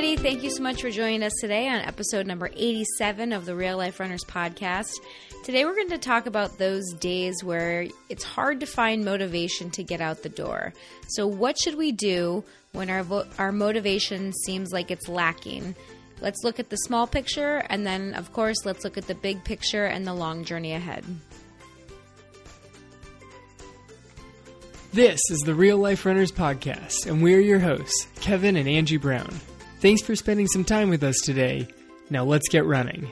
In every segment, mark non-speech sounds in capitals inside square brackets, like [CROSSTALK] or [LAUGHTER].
everybody. Thank you so much for joining us today on episode number 87 of the Real Life Runners podcast. Today, we're going to talk about those days where it's hard to find motivation to get out the door. So, what should we do when our, our motivation seems like it's lacking? Let's look at the small picture, and then, of course, let's look at the big picture and the long journey ahead. This is the Real Life Runners Podcast, and we're your hosts, Kevin and Angie Brown. Thanks for spending some time with us today. Now let's get running.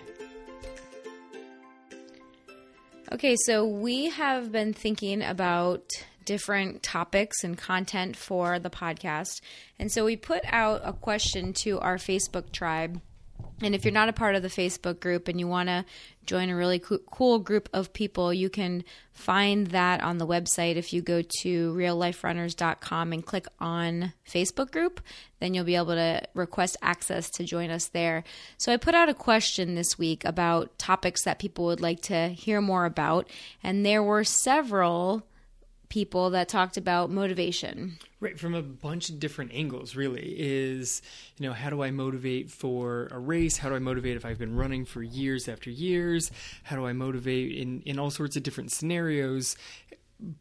Okay, so we have been thinking about different topics and content for the podcast. And so we put out a question to our Facebook tribe and if you're not a part of the Facebook group and you want to join a really co- cool group of people, you can find that on the website. If you go to realliferunners.com and click on Facebook group, then you'll be able to request access to join us there. So I put out a question this week about topics that people would like to hear more about, and there were several people that talked about motivation. Right, from a bunch of different angles, really. Is, you know, how do I motivate for a race? How do I motivate if I've been running for years after years? How do I motivate in, in all sorts of different scenarios?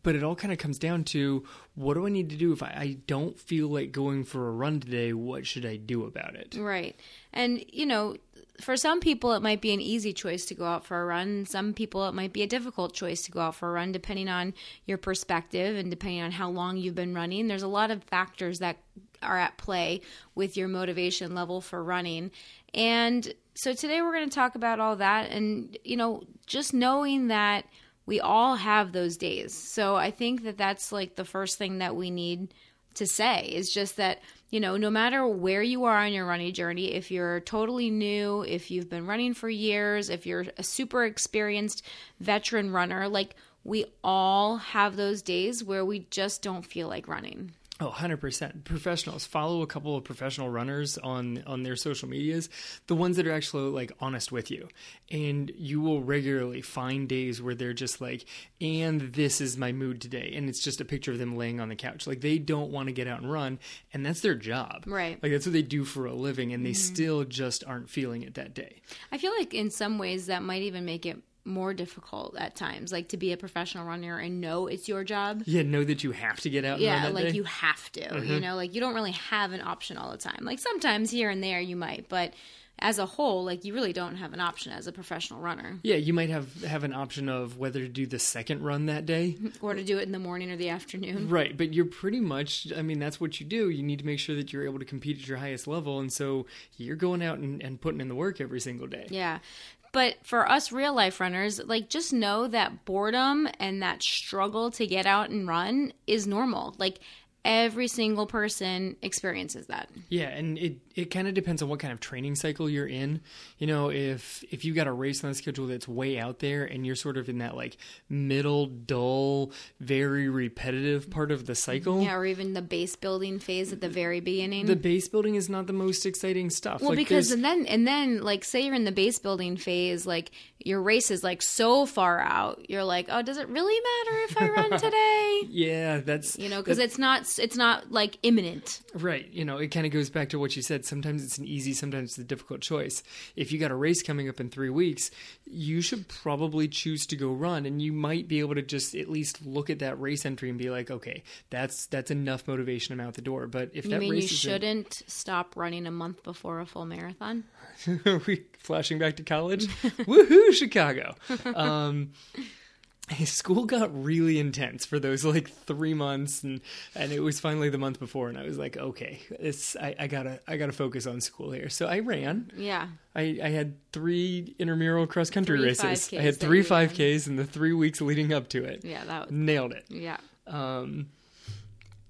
But it all kind of comes down to what do I need to do if I, I don't feel like going for a run today? What should I do about it? Right. And, you know, for some people it might be an easy choice to go out for a run some people it might be a difficult choice to go out for a run depending on your perspective and depending on how long you've been running there's a lot of factors that are at play with your motivation level for running and so today we're going to talk about all that and you know just knowing that we all have those days so i think that that's like the first thing that we need to say is just that you know, no matter where you are on your running journey, if you're totally new, if you've been running for years, if you're a super experienced veteran runner, like we all have those days where we just don't feel like running. Oh, 100%. Professionals. Follow a couple of professional runners on on their social medias, the ones that are actually like honest with you. And you will regularly find days where they're just like, "And this is my mood today." And it's just a picture of them laying on the couch. Like they don't want to get out and run, and that's their job. Right. Like that's what they do for a living and they mm-hmm. still just aren't feeling it that day. I feel like in some ways that might even make it more difficult at times like to be a professional runner and know it's your job. Yeah know that you have to get out yeah like day. you have to mm-hmm. you know like you don't really have an option all the time. Like sometimes here and there you might but as a whole like you really don't have an option as a professional runner. Yeah you might have have an option of whether to do the second run that day. [LAUGHS] Or to do it in the morning or the afternoon. Right but you're pretty much i mean that's what you do. You need to make sure that you're able to compete at your highest level and so you're going out and, and putting in the work every single day. Yeah but for us real life runners, like just know that boredom and that struggle to get out and run is normal. Like every single person experiences that. Yeah, and it it kind of depends on what kind of training cycle you're in. You know, if if you got a race on the schedule that's way out there and you're sort of in that like middle dull, very repetitive part of the cycle. Yeah, or even the base building phase at the very beginning. The base building is not the most exciting stuff. Well, like because and then and then like say you're in the base building phase, like your race is like so far out. You're like, "Oh, does it really matter if I run [LAUGHS] today?" yeah, that's You know, cuz it's not it's not like imminent. Right. You know, it kind of goes back to what you said. Sometimes it's an easy, sometimes it's a difficult choice. If you got a race coming up in three weeks, you should probably choose to go run, and you might be able to just at least look at that race entry and be like, okay, that's that's enough motivation. I'm out the door. But if you that mean race you shouldn't stop running a month before a full marathon? Are [LAUGHS] we flashing back to college? [LAUGHS] Woohoo, Chicago! Um, school got really intense for those like three months and and it was finally the month before and i was like okay it's i, I gotta i gotta focus on school here. So i ran. Yeah. I i had three intramural cross country races. i had three 5ks in the three weeks leading up to it. Yeah that was nailed it. Yeah. Um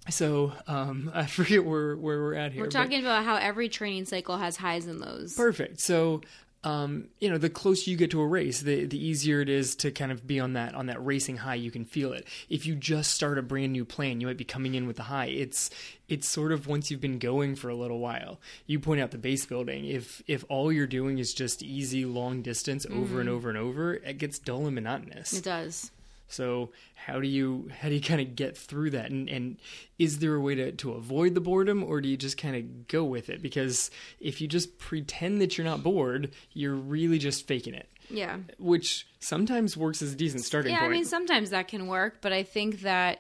so um, [LAUGHS] I forget where where we're at here. We're talking about how every training cycle has highs and lows. Perfect. So um, you know, the closer you get to a race, the the easier it is to kind of be on that on that racing high. You can feel it. If you just start a brand new plan, you might be coming in with a high. It's it's sort of once you've been going for a little while. You point out the base building. If if all you're doing is just easy long distance over mm-hmm. and over and over, it gets dull and monotonous. It does. So how do you how do you kind of get through that? And and is there a way to to avoid the boredom, or do you just kind of go with it? Because if you just pretend that you're not bored, you're really just faking it. Yeah. Which sometimes works as a decent starting point. Yeah, point. I mean, sometimes that can work, but I think that,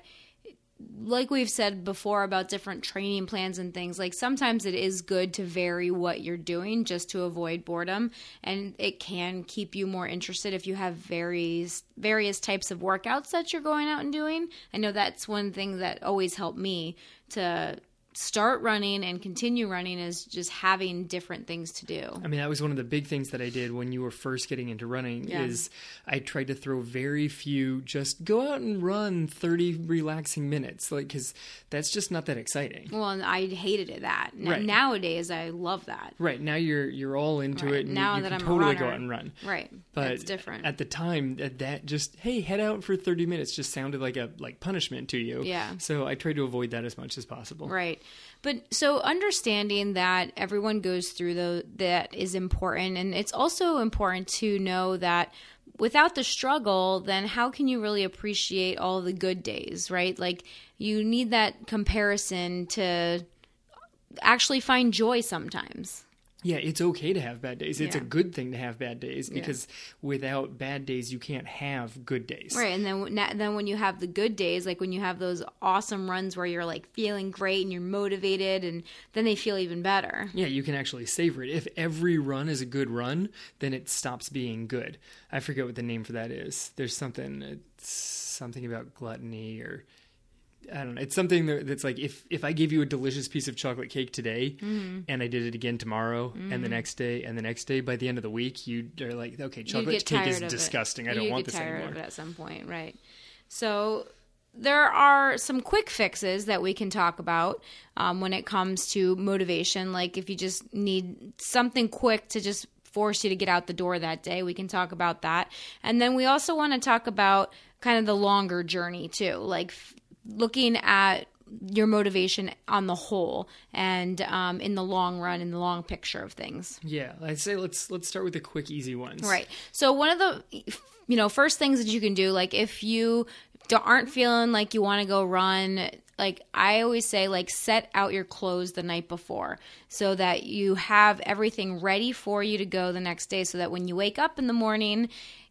like we've said before about different training plans and things, like sometimes it is good to vary what you're doing just to avoid boredom, and it can keep you more interested if you have various various types of workouts that you're going out and doing. I know that's one thing that always helped me to start running and continue running is just having different things to do. I mean, that was one of the big things that I did when you were first getting into running. Yeah. Is I tried to throw very few, just go out and run thirty relaxing minutes, like because that's just not that exciting. Well, and I hated it that. Right. Nowadays, I love that. Right now, you're you're all into Right. it, and Now you, you that can I'm totally go out and run. Right. But That's different. At the time, that, that just hey, head out for thirty minutes just sounded like a like punishment to you. Yeah. So I tried to avoid that as much as possible. Right. But so understanding that everyone goes through the that is important and it's also important to know that without the struggle then how can you really appreciate all the good days, right? Like you need that comparison to actually find joy sometimes. Yeah, it's okay to have bad days. It's a good thing to have bad days because without bad days, you can't have good days. Right, and then then when you have the good days, like when you have those awesome runs where you're like feeling great and you're motivated, and then they feel even better. Yeah, you can actually savor it. If every run is a good run, then it stops being good. I forget what the name for that is. There's something it's something about gluttony or I don't know. It's something that- that's like if if I gave you a delicious piece of chocolate cake today Mm-hmm. and I did it again tomorrow and the next day and the next day, by the end of the week, you are like, okay, chocolate cake is of it. disgusting. I don't you'd want get this tired anymore. of it at some point, right? So there are some quick fixes that we can talk about um, when it comes to motivation. Like if you just need something quick to just force you to get out the door that day, we can talk about that. And then we also want to talk about kind of the longer journey too, like looking at your motivation on the whole and um, in the long run in the long picture of things Yeah, I'd say let's let's start with the quick, easy ones. Right. So one of the you know first things that you can do, like if you aren't feeling like you want to go run, like I always say, like set out your clothes the night before so that you have everything ready for you to go the next day. So that when you wake up in the morning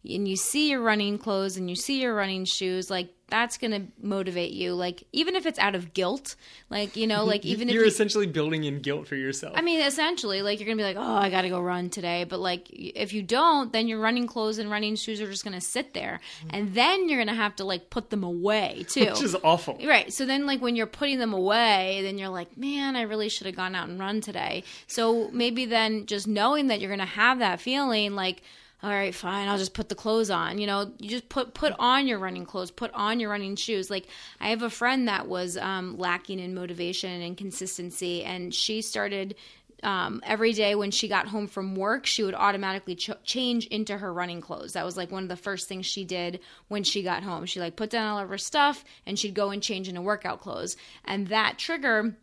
and you see your running clothes and you see your running shoes, like that's going to motivate you. Like even if it's out of guilt, like you know, like [LAUGHS] even if you're essentially building in guilt for yourself. I mean, essentially, like you're gonna be like, "Oh, I gotta go run today," but like if you don't, then your running clothes and running shoes are just gonna sit there, mm-hmm. and then you're gonna have to like put them away [LAUGHS] too. which is awful. Right. So then, like, when you're putting them away, then you're like, man, I really should have gone out and run today. So maybe then just knowing that you're going to have that feeling, like, all right, fine, I'll just put the clothes on. You know, you just put put on your running clothes, put on your running shoes. Like, I have a friend that was um, lacking in motivation and consistency, and she started um, every day when she got home from work, she would automatically ch- change into her running clothes. That was like one of the first things she did when she got home. She like put down all of her stuff and she'd go and change into workout clothes. And that trigger,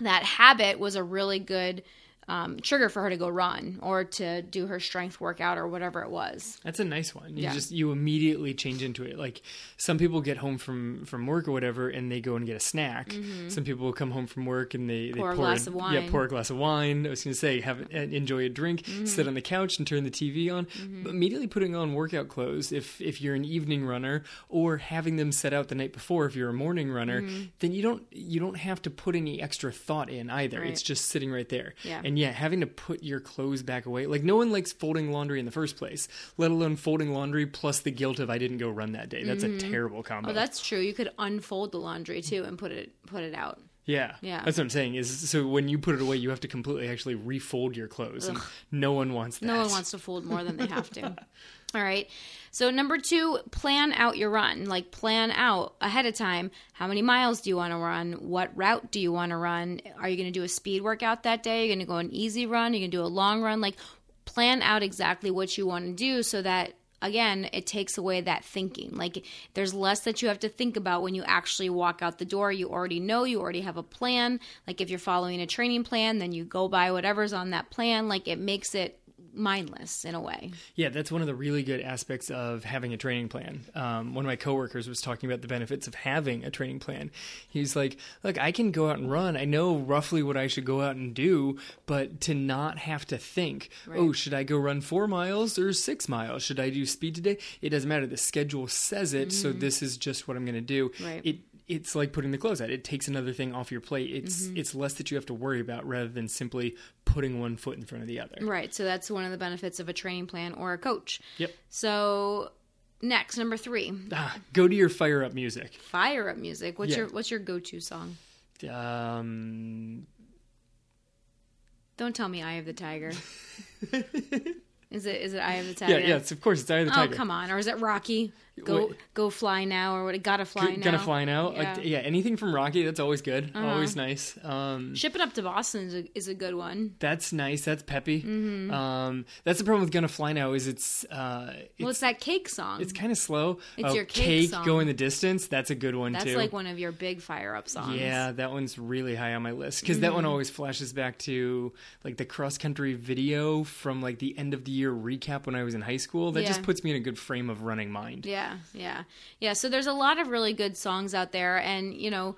that habit was a really good um, trigger for her to go run or to do her strength workout or whatever it was. That's a nice one. You Yeah. just you immediately change into it. Like some people get home from from work or whatever, and they go and get a snack. Some people come home from work and they Mm-hmm. Pour a they glass of wine. Yeah, pour a glass of wine. I was going to say have enjoy a drink, Mm-hmm. sit on the couch and turn the TV on. But immediately putting on workout clothes. If if you're an evening runner or having them set out the night before, if you're a morning runner, Mm-hmm. then you don't you don't have to put any extra thought in either. Right. It's just sitting right there. Yeah. And yeah, having to put your clothes back away. Like no one likes folding laundry in the first place, let alone folding laundry plus the guilt of I didn't go run that day. That's a mm-hmm. terrible oh, combo. Oh, that's true. You could unfold the laundry too and put it put it out. yeah. Yeah. That's what I'm saying. Is so when you put it away, you have to completely actually refold your clothes, and no one wants that. No one wants to fold more than they have to. [LAUGHS] All right. So number two, plan out your run. Like plan out ahead of time. How many miles do you want to run? What route do you want to run? Are you going to do a speed workout that day? Are you going to go an easy run? Are you going to do a long run? Like plan out exactly what you want to do so that again it takes away that thinking like there's less that you have to think about when you actually walk out the door you already know you already have a plan like if you're following a training plan then you go by whatever's on that plan like it makes it mindless in a way. Yeah, that's one of the really good aspects of having a training plan. Um, one of my coworkers was talking about the benefits of having a training plan. He's like, "Look, I can go out and run. I know roughly what I should go out and do, but to not have to think, Right. oh, should I go run four miles or six miles? Should I do speed today? It doesn't matter. The schedule says it, so this is just what I'm going to do. Mm-hmm. Right. It it's like putting the clothes out. It takes another thing off your plate. It's Mm-hmm. it's less that you have to worry about rather than simply putting one foot in front of the other. Right. So that's one of the benefits of a training plan or a coach. Yep. So next, number three, Ah, go to your fire up music. fire up music. What's Yeah. your what's your go to song? Um, Don't tell me Eye of the Tiger. [LAUGHS] is it is it Eye of the Tiger? yeah, yes, of course, it's Eye of the Tiger. Oh Tiger. come on, or is it Rocky? Go Wait. go fly now, or what? Gotta fly now. Gonna fly now. Yeah. Uh-huh. Like, yeah, anything from Rocky, that's always good. Always nice. Um, Shipping up to Boston is a, is a good one. that's nice. That's peppy. Mm-hmm. Um, that's the problem with Gonna Fly Now is it's uh, it's, Well, it's that cake song. it's kind of slow. It's oh, your cake song. go in the distance. That's a good one That's too. like one of your big fire up songs. Yeah, that one's really high on my list because that one Mm-hmm. always flashes back to like the cross country video from like the end of the year recap when I was in high school. That just puts me in a good frame of running mind. Yeah, yeah, yeah. So there's a lot of really good songs out there, and you know,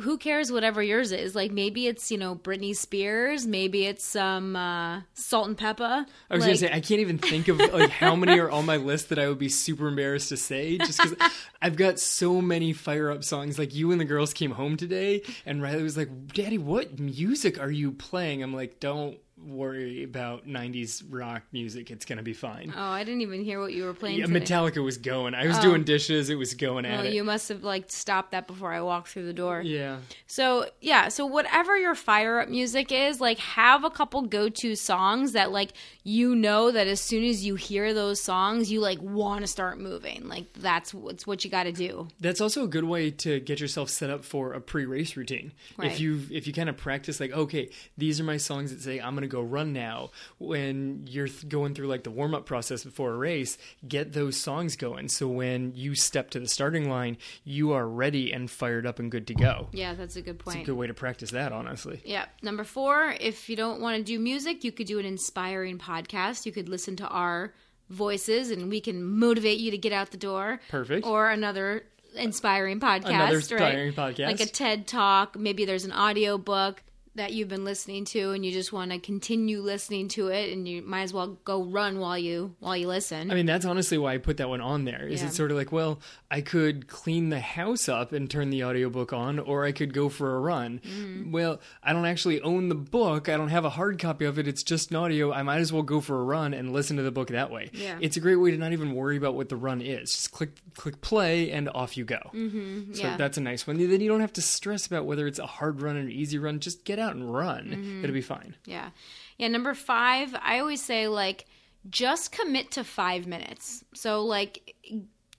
who cares whatever yours is? Like maybe it's you know Britney Spears, maybe it's some uh, Salt-N-Pepa. I was like, gonna say I can't even think of like how many are on my list that I would be super embarrassed to say, just because I've got so many fire up songs. Like you and the girls came home today, and Riley was like, "Daddy, what music are you playing?" I'm like, "Don't worry about '90s rock music. It's gonna be fine." Oh, I didn't even hear what you were playing. Yeah, today. Metallica was going. I was Oh. doing dishes. It was going at Well, it. you must have like stopped that before I walked through the door. yeah. So yeah, so whatever your fire up music is, like have a couple go to songs that like you know that as soon as you hear those songs, you like want to start moving. Like that's what's what you got to do. That's also a good way to get yourself set up for a pre-race routine. Right. If you if you kind of practice like, okay, these are my songs that say I'm going to go run now. When you're th- going through like the warm-up process before a race, get those songs going so when you step to the starting line, you are ready and fired up and good to go. Yeah, that's a good point It's a good way to practice that, honestly. Yeah. Number four, if you don't want to do music, you could do an inspiring podcast. You could listen to our voices and we can motivate you to get out the door. Perfect. Or another inspiring podcast. Another right? inspiring podcast. Like a TED talk. Maybe there's an audio book that you've been listening to and you just want to continue listening to it and you might as well go run while you while you listen. I mean, that's honestly why I put that one on there. Is Yeah. it's sort of like, well, I could clean the house up and turn the audiobook on, or I could go for a run. Mm-hmm. Well, I don't actually own the book. I don't have a hard copy of it. It's just an audio. I might as well go for a run and listen to the book that way. Yeah. It's a great way to not even worry about what the run is. Just click click play and off you go. Mm-hmm. So yeah. that's a nice one. Then you don't have to stress about whether it's a hard run or an easy run. Just get out and run. Mm-hmm. It'll be fine. Yeah. Yeah. Number five, I always say, like, just commit to five minutes. So, like,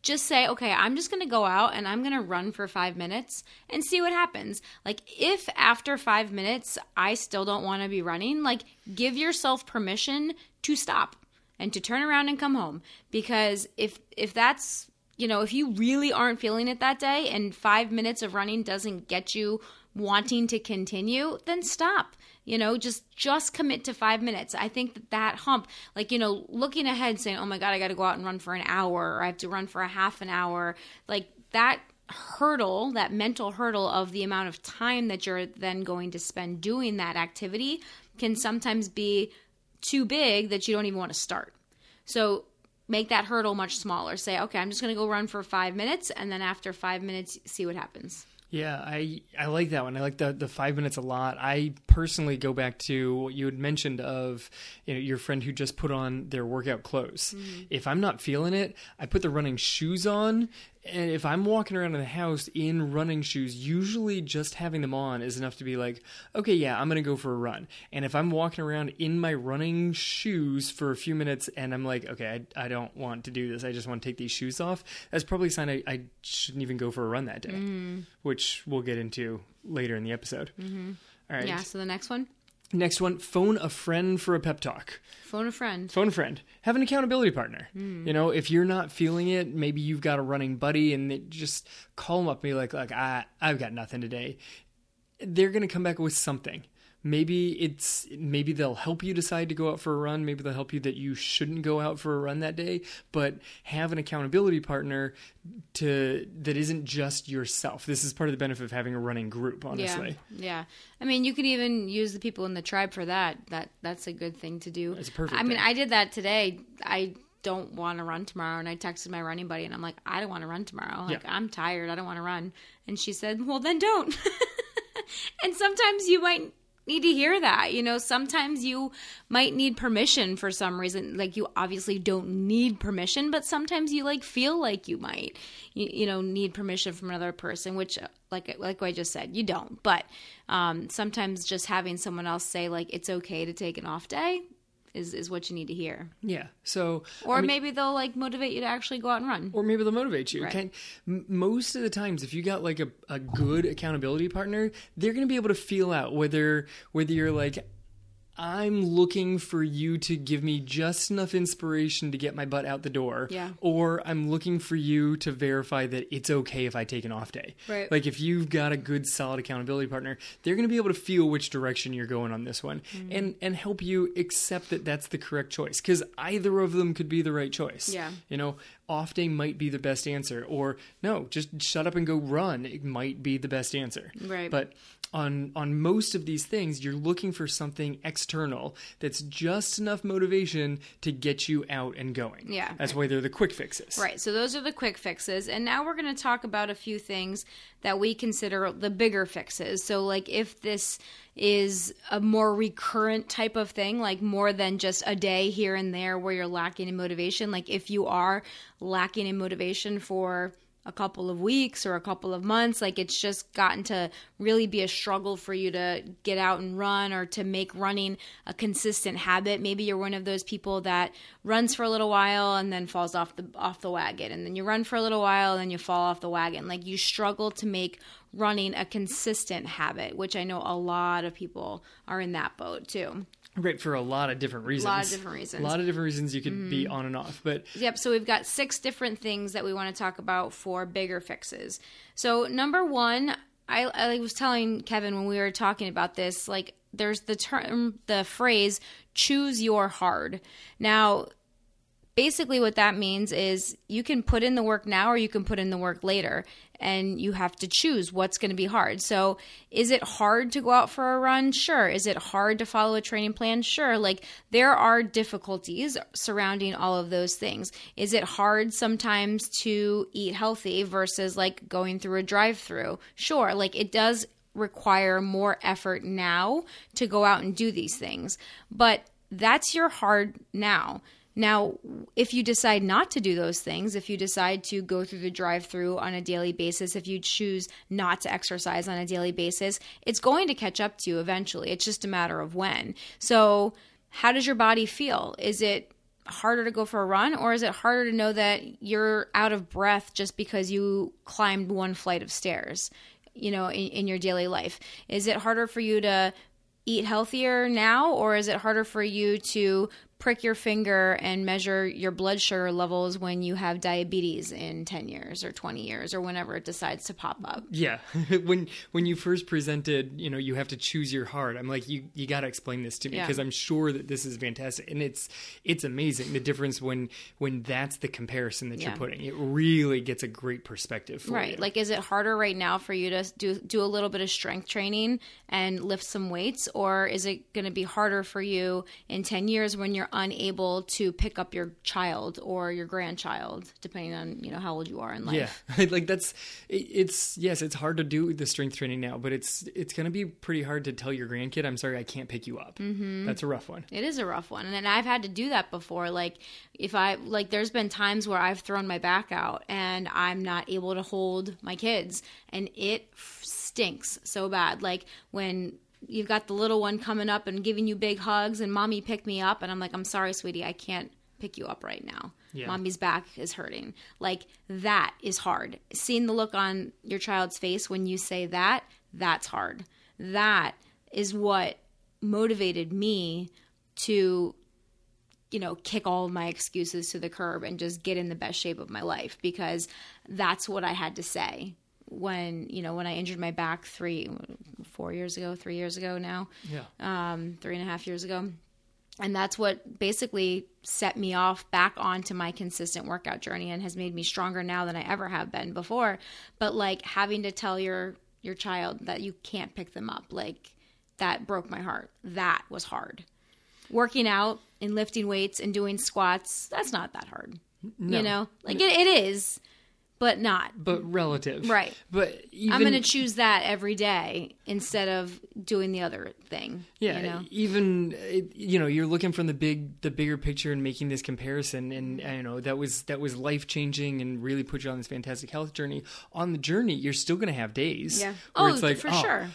just say, okay, I'm just going to go out and I'm going to run for five minutes and see what happens. Like, if after five minutes I still don't want to be running, like, give yourself permission to stop and to turn around and come home. Because if, if that's, you know, if you really aren't feeling it that day and five minutes of running doesn't get you wanting to continue, then stop. You know, just just commit to five minutes. I think that that hump, like you know, looking ahead, saying, "Oh my god, I got to go out and run for an hour, or I have to run for a half an hour," like that hurdle, that mental hurdle of the amount of time that you're then going to spend doing that activity, can sometimes be too big that you don't even want to start. So make that hurdle much smaller. Say, okay, I'm just going to go run for five minutes, and then after five minutes, see what happens. Yeah, I I like that one. I like the the five minutes a lot. I personally go back to what you had mentioned of you know your friend who just put on their workout clothes. Mm-hmm. If I'm not feeling it, I put the running shoes on. And if I'm walking around in the house in running shoes, usually just having them on is enough to be like, okay, yeah, I'm gonna go for a run. And if I'm walking around in my running shoes for a few minutes and I'm like, okay, I, I don't want to do this, I just want to take these shoes off, that's probably a sign I, I shouldn't even go for a run that day, which we'll get into later in the episode. Mm-hmm. right. Yeah. So the next one, Next one phone a friend for a pep talk. phone a friend. Phone a friend. Have an accountability partner. Hmm. You know, if you're not feeling it, maybe you've got a running buddy and just call them up and be like, like, I, I've got nothing today. They're going to come back with something. Maybe it's maybe they'll help you decide to go out for a run maybe they'll help you that you shouldn't go out for a run that day but have an accountability partner to that isn't just yourself this is part of the benefit of having a running group honestly Yeah, yeah. I mean, you could even use the people in the tribe for that. That that's a good thing to do. A perfect I mean. I did that today. I don't want to run tomorrow, and I texted my running buddy, and I'm like, I don't want to run tomorrow. Like, Yeah. I'm tired. I don't want to run. And she said, Well, then don't. [LAUGHS] and sometimes you might need to hear that. You know, sometimes you might need permission for some reason. Like you obviously don't need permission, but sometimes you like feel like you might, you, you know, need permission from another person, which uh, like like I just said, you don't. But um, sometimes just having someone else say like it's okay to take an off day is is what you need to hear. yeah so Or I mean- maybe they'll like motivate you to actually go out and run. or maybe they'll motivate you. Right. Can, m- most of the times, if you got like a, a good accountability partner, they're going to be able to feel out whether whether you're like, I'm looking for you to give me just enough inspiration to get my butt out the door, Yeah. or I'm looking for you to verify that it's okay if I take an off day. Right. Like if you've got a good, solid accountability partner, they're going to be able to feel which direction you're going on this one, Mm-hmm. and and help you accept that that's the correct choice because either of them could be the right choice. Yeah. You know, off day might be the best answer, or no, just shut up and go run. It might be the best answer. Right. But on on most of these things, you're looking for something external that's just enough motivation to get you out and going. Yeah. That's why they're the quick fixes. Right. So those are the quick fixes. And now we're going to talk about a few things that we consider the bigger fixes. So, like, if this is a more recurrent type of thing, like more than just a day here and there where you're lacking in motivation, like if you are lacking in motivation for a couple of weeks or a couple of months like it's just gotten to really be a struggle for you to get out and run or to make running a consistent habit. Maybe you're one of those people that runs for a little while and then falls off the off the wagon. And then you run for a little while and then you fall off the wagon. Like you struggle to make running a consistent habit which i know a lot of people are in that boat too Right, for a lot of different reasons. A lot of different reasons. Mm-hmm. A lot of different reasons you could be on and off. But Yep. So we've got six different things that we want to talk about for bigger fixes. So number one, I, I was telling Kevin when we were talking about this, like there's the term, the phrase "choose your hard." Now, basically, what that means is you can put in the work now or you can put in the work later, and you have to choose what's going to be hard. So, is it hard to go out for a run? Sure. Is it hard to follow a training plan? Sure. Like, there are difficulties surrounding all of those things. Is it hard sometimes to eat healthy versus like going through a drive through? Sure. Like, it does require more effort now to go out and do these things, but that's your hard now. Now, if you decide not to do those things, if you decide to go through the drive through on a daily basis, if you choose not to exercise on a daily basis, it's going to catch up to you eventually. It's just a matter of when. So, how does your body feel? Is it harder to go for a run or is it harder to know that you're out of breath just because you climbed one flight of stairs? You know, in, in your daily life, is it harder for you to eat healthier now, or is it harder for you to prick your finger and measure your blood sugar levels when you have diabetes in 10 years or 20 years or whenever it decides to pop up? yeah, [LAUGHS] when when you first presented, you know, you have to choose your heart. I'm like, you you got to explain this to me Yeah. because I'm sure that this is fantastic and it's it's amazing the difference when when that's the comparison that Yeah. you're putting. It really gets a great perspective for Right. you. Like, is it harder right now for you to do do a little bit of strength training and lift some weights, or is it going to be harder for you in ten years when you're unable to pick up your child or your grandchild, depending on you know how old you are in life? Yeah, [LAUGHS] like that's it, it's yes, it's hard to do the strength training now, but it's it's gonna be pretty hard to tell your grandkid, "I'm sorry, I can't pick you up." Mm-hmm. That's a rough one. It is a rough one. And then I've had to do that before. Like, if I, like, there's been times where I've thrown my back out and I'm not able to hold my kids, and it f- stinks so bad. Like, when you've got the little one coming up and giving you big hugs, and mommy pick me up, and I'm like, I'm sorry, sweetie, I can't pick you up right now. Yeah. Mommy's back is hurting. Like, that is hard. Seeing the look on your child's face when you say that, that's hard. That is what motivated me to you know kick all my excuses to the curb and just get in the best shape of my life because that's what I had to say when you know when I injured my back 3 four years ago, three years ago now, Yeah. um, three and a half years ago. And that's what basically set me off back onto my consistent workout journey and has made me stronger now than I ever have been before. But like having to tell your your child that you can't pick them up, like that broke my heart. That was hard. Working out and lifting weights and doing squats, that's not that hard. You know? Like it, it is, but not. But relative. Right. But even, I'm going to choose that every day instead of doing the other thing. Yeah, You know? even you know you're looking from the big the bigger picture and making this comparison, and you know that was that was life changing and really put you on this fantastic health journey. On the journey, you're still going to have days. Yeah. where Oh, it's like, for "Oh, sure.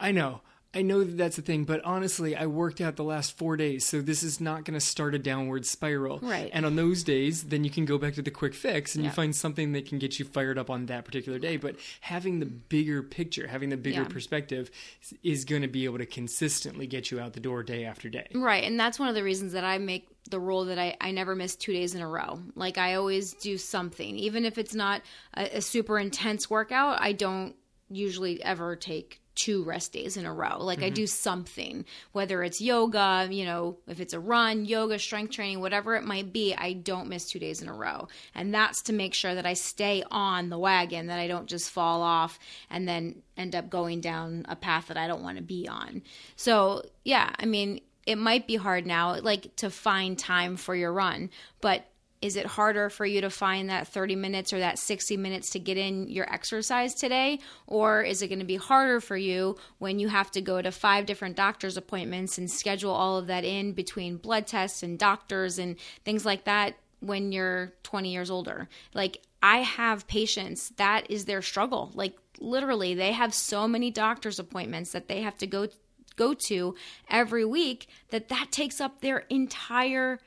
I know. I know that that's the thing, but honestly, I worked out the last four days, so this is not going to start a downward spiral. Right. And on those days, then you can go back to the quick fix and you find something that can get you fired up on that particular day. But having the bigger picture, having the bigger Yeah. perspective, is- is going to be able to consistently get you out the door day after day. Right. And that's one of the reasons that I make the rule that I, I never miss two days in a row. Like I always do something. Even if it's not a, a super intense workout, I don't usually ever take two rest days in a row. Like I mm-hmm. do something, whether it's yoga, you know, if it's a run, yoga, strength training, whatever it might be, I don't miss two days in a row. And that's to make sure that I stay on the wagon, that I don't just fall off and then end up going down a path that I don't want to be on. So, yeah, I mean, it might be hard now, like to find time for your run, but is it harder for you to find that 30 minutes or that 60 minutes to get in your exercise today? Or is it going to be harder for you when you have to go to five different doctor's appointments and schedule all of that in between blood tests and doctors and things like that when you're 20 years older? Like, I have patients, that is their struggle. Like, literally, they have so many doctor's appointments that they have to go go to every week that that takes up their entire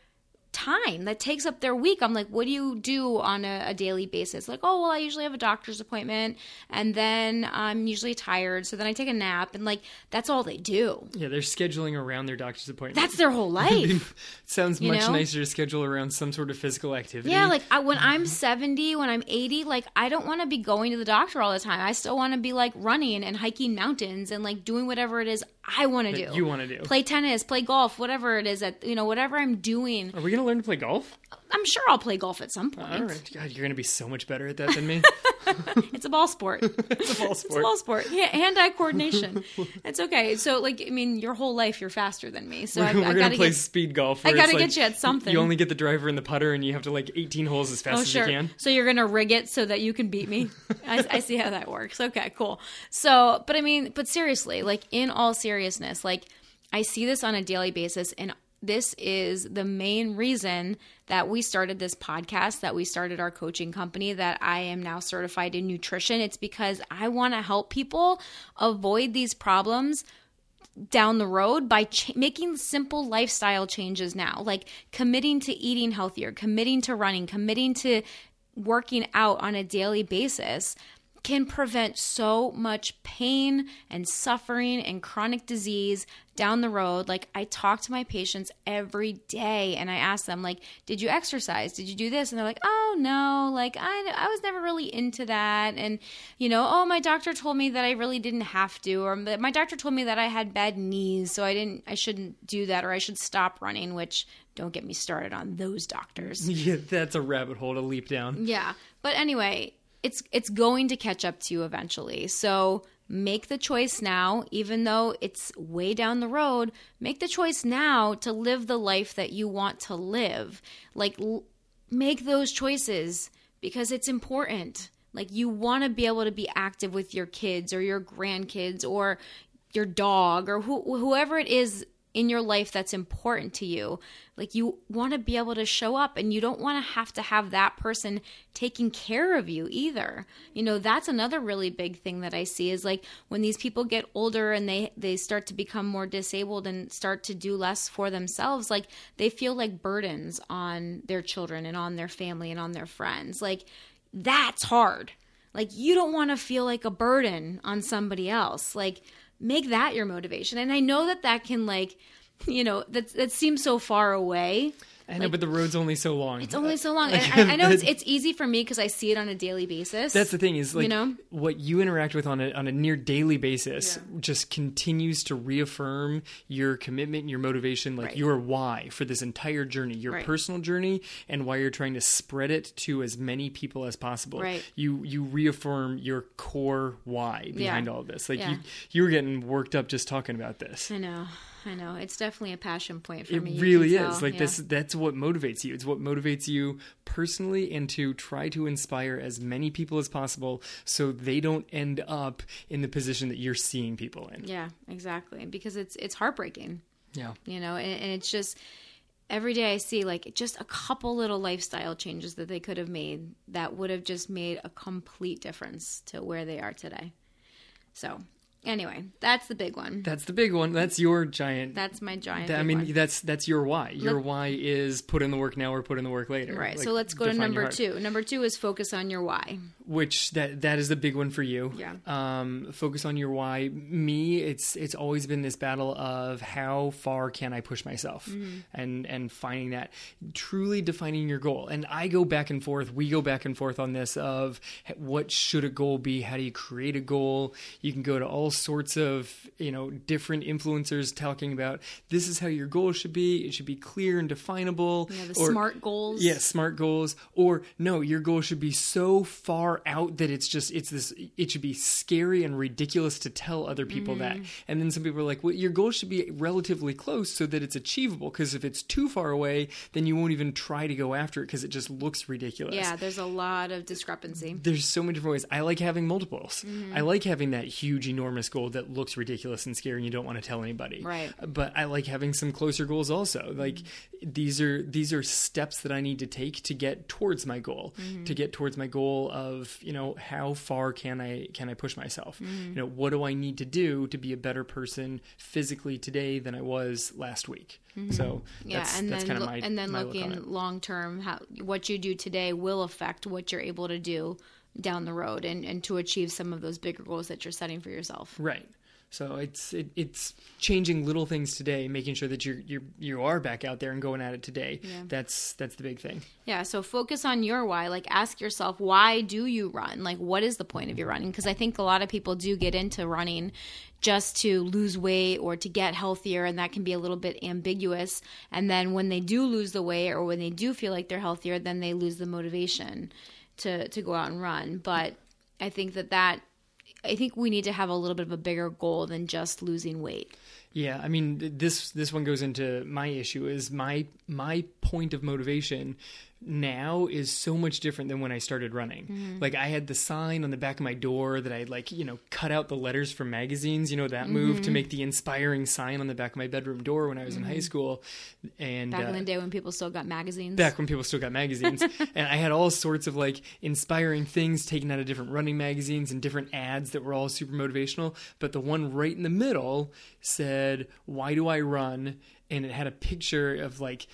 time that takes up their week i'm like what do you do on a, a daily basis like oh well i usually have a doctor's appointment and then i'm usually tired so then i take a nap and like that's all they do Yeah, they're scheduling around their doctor's appointment. that's their whole [LAUGHS] life [LAUGHS] sounds you much know? nicer to schedule around some sort of physical activity. Yeah, like I, when mm-hmm. I'm 70, when I'm 80, like I don't want to be going to the doctor all the time. I still want to be like running and hiking mountains and like doing whatever it is I want to do. you wanna do. Play tennis, play golf, whatever it is that you know, whatever I'm doing. Are we going to learn to play golf? I'm sure I'll play golf at some point. All right. God, you're going to be so much better at that than me. [LAUGHS] It's a ball sport. [LAUGHS] it's a ball sport. It's a ball sport. Yeah, hand-eye [LAUGHS] coordination. it's okay. So, like, I mean, your whole life you're faster than me. So I, We're I going gotta play get. speed golf. I gotta it's get like you at something. You only get the driver and the putter, and you have to like 18 holes as fast Oh as sure. you can. So you're gonna rig it so that you can beat me. I, I see how that works. Okay, cool. So, but I mean, but seriously, like in all seriousness, like I see this on a daily basis, and this is the main reason that we started this podcast, that we started our coaching company, that I am now certified in nutrition. It's because I want to help people avoid these problems down the road by ch- making simple lifestyle changes now, like committing to eating healthier, committing to running, committing to working out on a daily basis can prevent so much pain and suffering and chronic disease down the road. Like i talk to my patients every day and i ask them like did you exercise? Did you do this? And they're like oh no. Like i, I was never really into that. And you know oh my doctor told me that i really didn't have to or my doctor told me that i had bad knees so i didn't i shouldn't do that or i should stop running which don't get me started on those doctors. [LAUGHS] Yeah, that's a rabbit hole to leap down. yeah. But anyway, it's it's going to catch up to you eventually. So make the choice now, even though it's way down the road. Make the choice now to live the life that you want to live. Like l- make those choices because it's important. Like you want to be able to be active with your kids or your grandkids or your dog or who, whoever it is in your life that's important to you. Like you want to be able to show up and you don't want to have to have that person taking care of you either. You know, that's another really big thing that I see is like when these people get older and they they start to become more disabled and start to do less for themselves, like they feel like burdens on their children and on their family and on their friends. Like that's hard. Like you don't want to feel like a burden on somebody else. Like make that your motivation. And I know that that can like, you know, that that seems so far away. I know, but the road's only so long. It's only so long. And I, I [LAUGHS] know it's, it's easy for me because I see it on a daily basis. That's the thing is like You know? what you interact with on a on a near daily basis just continues to reaffirm your commitment, and your motivation, like Right. your why for this entire journey, your Right. personal journey, and why you're trying to spread it to as many people as possible. Right. You you reaffirm your core why behind Yeah. all of this. Like Yeah. you you were getting worked up just talking about this. I know. I know. It's definitely a passion point for It me. you really is. tell. Like Yeah. this that's what motivates you. It's what motivates you personally and to try to inspire as many people as possible so they don't end up in the position that you're seeing people in. Yeah, exactly. Because it's it's heartbreaking. Yeah. you know and, and it's just every day i see like just a couple little lifestyle changes that they could have made that would have just made a complete difference to where they are today so anyway that's the big one That's the big one. That's your giant that's my giant that- I mean one. that's that's your why. Your Let- why is put in the work now or put in the work later. right Like, so let's go to number two number two is focus on your why which that that is the big one for you. Yeah. Um, focus on your why. Me, it's it's always been this battle of how far can I push myself, Mm-hmm. and and finding that truly defining your goal. And I go back and forth. We go back and forth on this of what should a goal be? How do you create a goal? You can go to all sorts of you know different influencers talking about this is how your goal should be. It should be clear and definable. know, the or- smart goals Yes, smart goals. Or no, your goal should be so far out that it's just it's this it should be scary and ridiculous to tell other people that. Mm-hmm. And then some people are like, "Well, your goal should be relatively close so that it's achievable because if it's too far away, then you won't even try to go after it because it just looks ridiculous." yeah there's a lot of discrepancy There's so many different ways. I like having multiples. Mm-hmm. I like having that huge, enormous goal that looks ridiculous and scary, and you don't want to tell anybody. Right. But I like having some closer goals also. Like Mm-hmm. These are these are steps that I need to take to get towards my goal. Mm-hmm. To get towards my goal of you know how far can I can I push myself? Mm-hmm. You know what do I need to do to be a better person physically today than I was last week? So Mm-hmm. yeah that's, and that's then kind of look, my and then my look looking long term how what you do today will affect what you're able to do down the road and, and to achieve some of those bigger goals that you're setting for yourself Right. So it's it, it's changing little things today, making sure that you're you you are back out there and going at it today. Yeah. That's that's the big thing. Yeah, so focus on your why. Like, ask yourself, why do you run? Like, what is the point of your running? Because I think a lot of people do get into running just to lose weight or to get healthier, and that can be a little bit ambiguous. And then when they do lose the weight or when they do feel like they're healthier, then they lose the motivation to to go out and run. But I think that that I think we need to have a little bit of a bigger goal than just losing weight. Yeah, I mean this this one goes into my issue is my my point of motivation now is so much different than when I started running. Mm-hmm. Like I had the sign on the back of my door that I like, you know, cut out the letters from magazines, you know, that move Mm-hmm. to make the inspiring sign on the back of my bedroom door when I was in high school. And Back uh, in the day when people still got magazines. back when people still got magazines [LAUGHS] and i had all sorts of like inspiring things taken out of different running magazines and different ads that were all super motivational but the one right in the middle said why do i run and it had a picture of like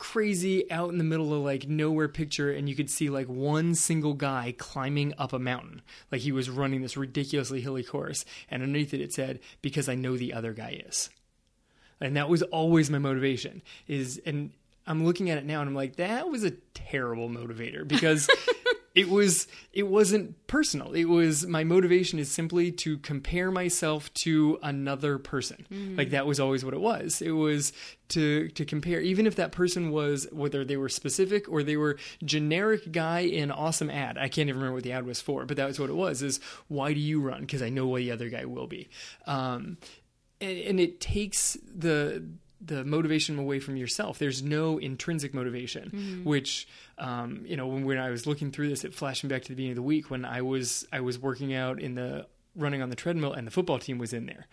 crazy out in the middle of like nowhere picture and you could see like one single guy climbing up a mountain. Like he was running this ridiculously hilly course and underneath it it said because i know the other guy is. And that was always my motivation is and i'm looking at it now and i'm like that was a terrible motivator because [LAUGHS] it was it wasn't personal. It was my motivation is simply to compare myself to another person. Like that was always what it was. It was to to compare even if that person was whether they were specific or they were generic guy in awesome ad. I can't even remember what the ad was for but that was what it was is why do you run? Because i know what the other guy will be. Um and, and it takes the the motivation away from yourself. There's no intrinsic motivation, which um, you know when, when I was looking through this, it flashing back to the beginning of the week when I was I was working out in the running on the treadmill and the football team was in there.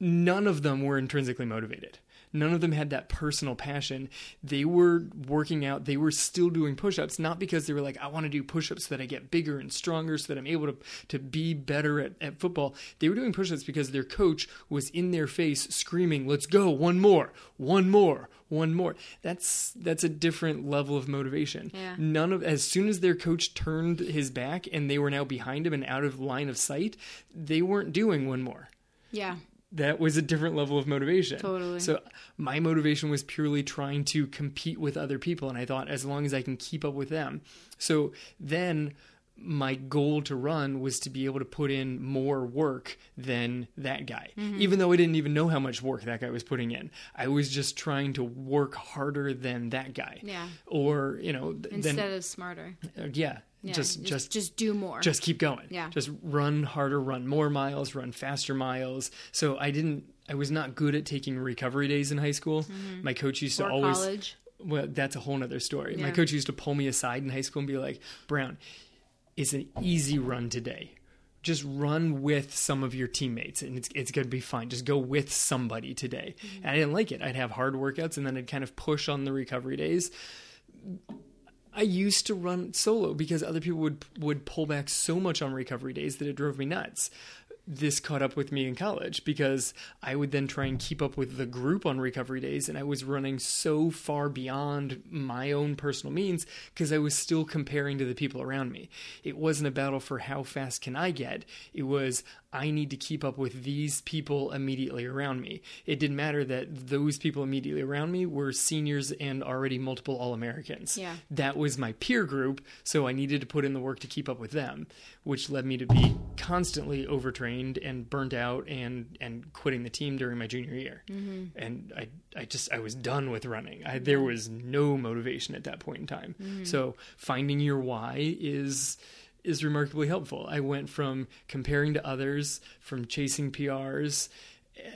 None of them were intrinsically motivated. None of them had that personal passion. They were working out. They were still doing push-ups, not because they were like, I want to do push-ups so that I get bigger and stronger, so that I'm able to to be better at, at football. They were doing push-ups because their coach was in their face screaming, "Let's go! One more! One more! One more!" That's that's a different level of motivation. Yeah. None of as soon as their coach turned his back and they were now behind him and out of line of sight, they weren't doing one more Yeah. That was a different level of motivation. Totally. So my motivation was purely trying to compete with other people and I thought as long as I can keep up with them. So then my goal to run was to be able to put in more work than that guy. Mm-hmm. Even though I didn't even know how much work that guy was putting in. I was just trying to work harder than that guy. Yeah. Or, you know, th- Instead of smarter. uh, yeah, Yeah, just just just do more. just keep going. Yeah. Just run harder, run more miles, run faster miles. So I didn't I was not good at taking recovery days in high school. Mm-hmm. My coach used to always college. well, that's a whole nother story. My coach used to pull me aside in high school and be like, Brown, it's an easy run today. Just run with some of your teammates and it's it's gonna be fine. Just go with somebody today. Mm-hmm. And I didn't like it. I'd have hard workouts and then I'd kind of push on the recovery days. I used to run solo because other people would would pull back so much on recovery days that it drove me nuts. This caught up with me in college because I would then try and keep up with the group on recovery days, and I was running so far beyond my own personal means because I was still comparing to the people around me. It wasn't a battle for how fast can I get, it was I need to keep up with these people immediately around me. It didn't matter that those people immediately around me were seniors and already multiple All Americans. Yeah. That was my peer group, so I needed to put in the work to keep up with them, which led me to be constantly overtrained and burnt out and and quitting the team during my junior year. Mm-hmm. And I I just I was done with running. I, there was no motivation at that point in time. So finding your why is is remarkably helpful. I went from comparing to others, from chasing PRs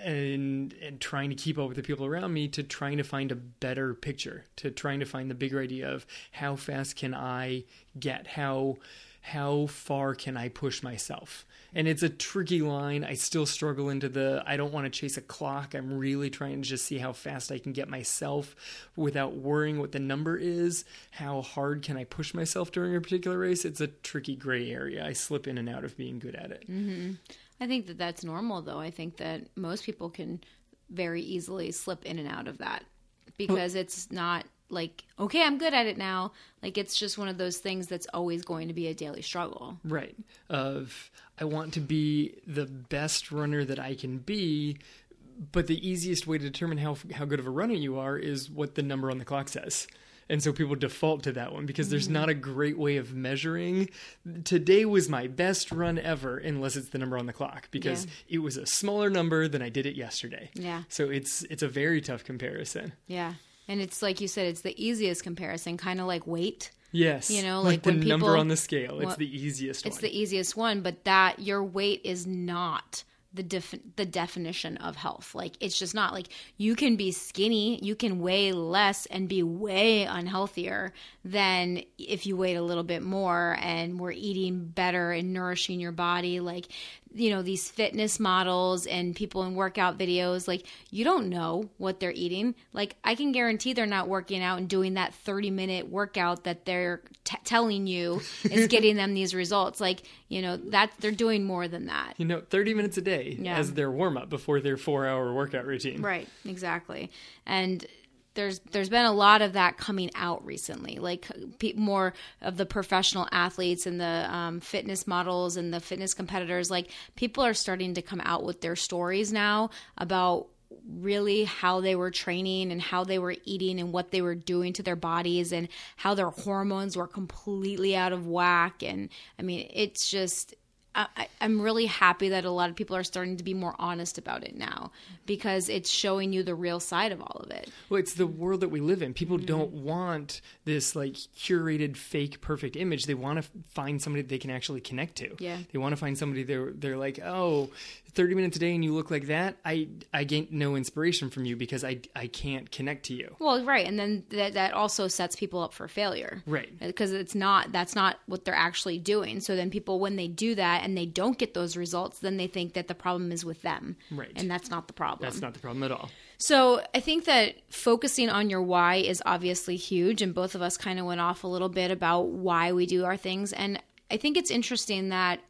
and and trying to keep up with the people around me to trying to find a better picture, to trying to find the bigger idea of how fast can I get, how how far can I push myself? And it's a tricky line. I still struggle into the I don't want to chase a clock. I'm really trying to just see how fast I can get myself without worrying what the number is. How hard can I push myself during a particular race? It's a tricky gray area. I slip in and out of being good at it. Mm-hmm. I think that that's normal, though. I think that most people can very easily slip in and out of that because it's not like, okay, I'm good at it now. Like, it's just one of those things that's always going to be a daily struggle. Right. Of I want to be the best runner that I can be, but the easiest way to determine how how good of a runner you are is what the number on the clock says. And so people default to that one because there's mm-hmm. not a great way of measuring. Today was my best run ever, unless it's the number on the clock, because it was a smaller number than I did it yesterday. Yeah. So it's it's a very tough comparison. Yeah. And it's like you said, it's the easiest comparison, kind of like weight. Yes. You know, like, like the when number on the scale. It's well, the easiest It's one. the easiest one, but that your weight is not the def- the definition of health. Like it's just not like you can be skinny, you can weigh less and be way unhealthier than if you weighed a little bit more and were eating better and nourishing your body like you know these fitness models and people in workout videos like you don't know what they're eating like i can guarantee they're not working out and doing that 30 minute workout that they're t- telling you is [LAUGHS] getting them these results like you know that they're doing more than that you know, 30 minutes a day Yeah. as their warm up before their four hour workout routine. Right, exactly. And there's there's been a lot of that coming out recently, like pe- more of the professional athletes and the um, fitness models and the fitness competitors. Like people are starting to come out with their stories now about really how they were training and how they were eating and what they were doing to their bodies and how their hormones were completely out of whack and i mean it's just I, I'm really happy that a lot of people are starting to be more honest about it now because it's showing you the real side of all of it. Well, it's the world that we live in. People Mm-hmm. don't want this like curated, fake, perfect image. They want to find somebody they can actually connect to. Yeah. They want to find somebody they're they're like, oh, 30 minutes a day and you look like that. I I gain no inspiration from you because I I can't connect to you. Well, right, and then that that also sets people up for failure. Right. Because it's not that's not what they're actually doing. So then people when they do that and they don't get those results, then they think that the problem is with them. Right. And that's not the problem. That's not the problem at all. So I think that focusing on your why is obviously huge, and both of us kind of went off a little bit about why we do our things. And I think it's interesting that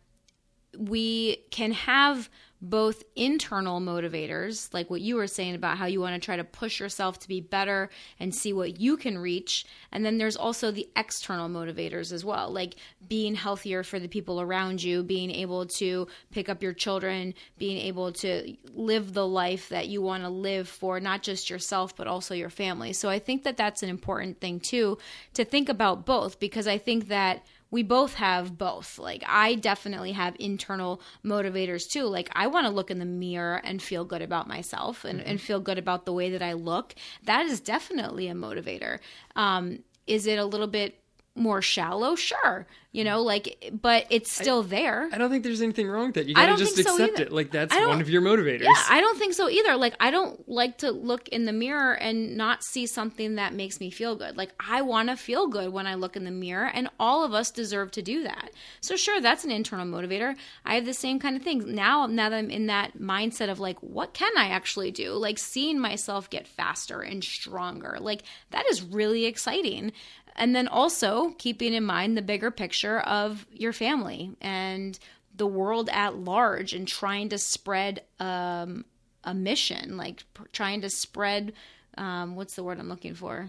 we can have both internal motivators, like what you were saying about how you want to try to push yourself to be better and see what you can reach. And then there's also the external motivators as well, like being healthier for the people around you, being able to pick up your children, being able to live the life that you want to live for not just yourself, but also your family. So I think that that's an important thing too to think about both because I think that we both have both. Like I definitely have internal motivators too. Like I want to look in the mirror and feel good about myself and, mm-hmm. and feel good about the way that I look. That is definitely a motivator. Um, is it a little bit more shallow, sure, you mm. know, like, but it's still I, there. I don't think there's anything wrong with that. You gotta just accept so it. Like that's one of your motivators. Yeah, I don't think so either. Like, I don't like to look in the mirror and not see something that makes me feel good. Like, I want to feel good when I look in the mirror, and all of us deserve to do that. So, sure, that's an internal motivator. I have the same kind of things now. Now that I'm in that mindset of like, what can I actually do? Like, seeing myself get faster and stronger. Like, that is really exciting. And then also keeping in mind the bigger picture of your family and the world at large and trying to spread um, a mission, like trying to spread um, what's the word I'm looking for?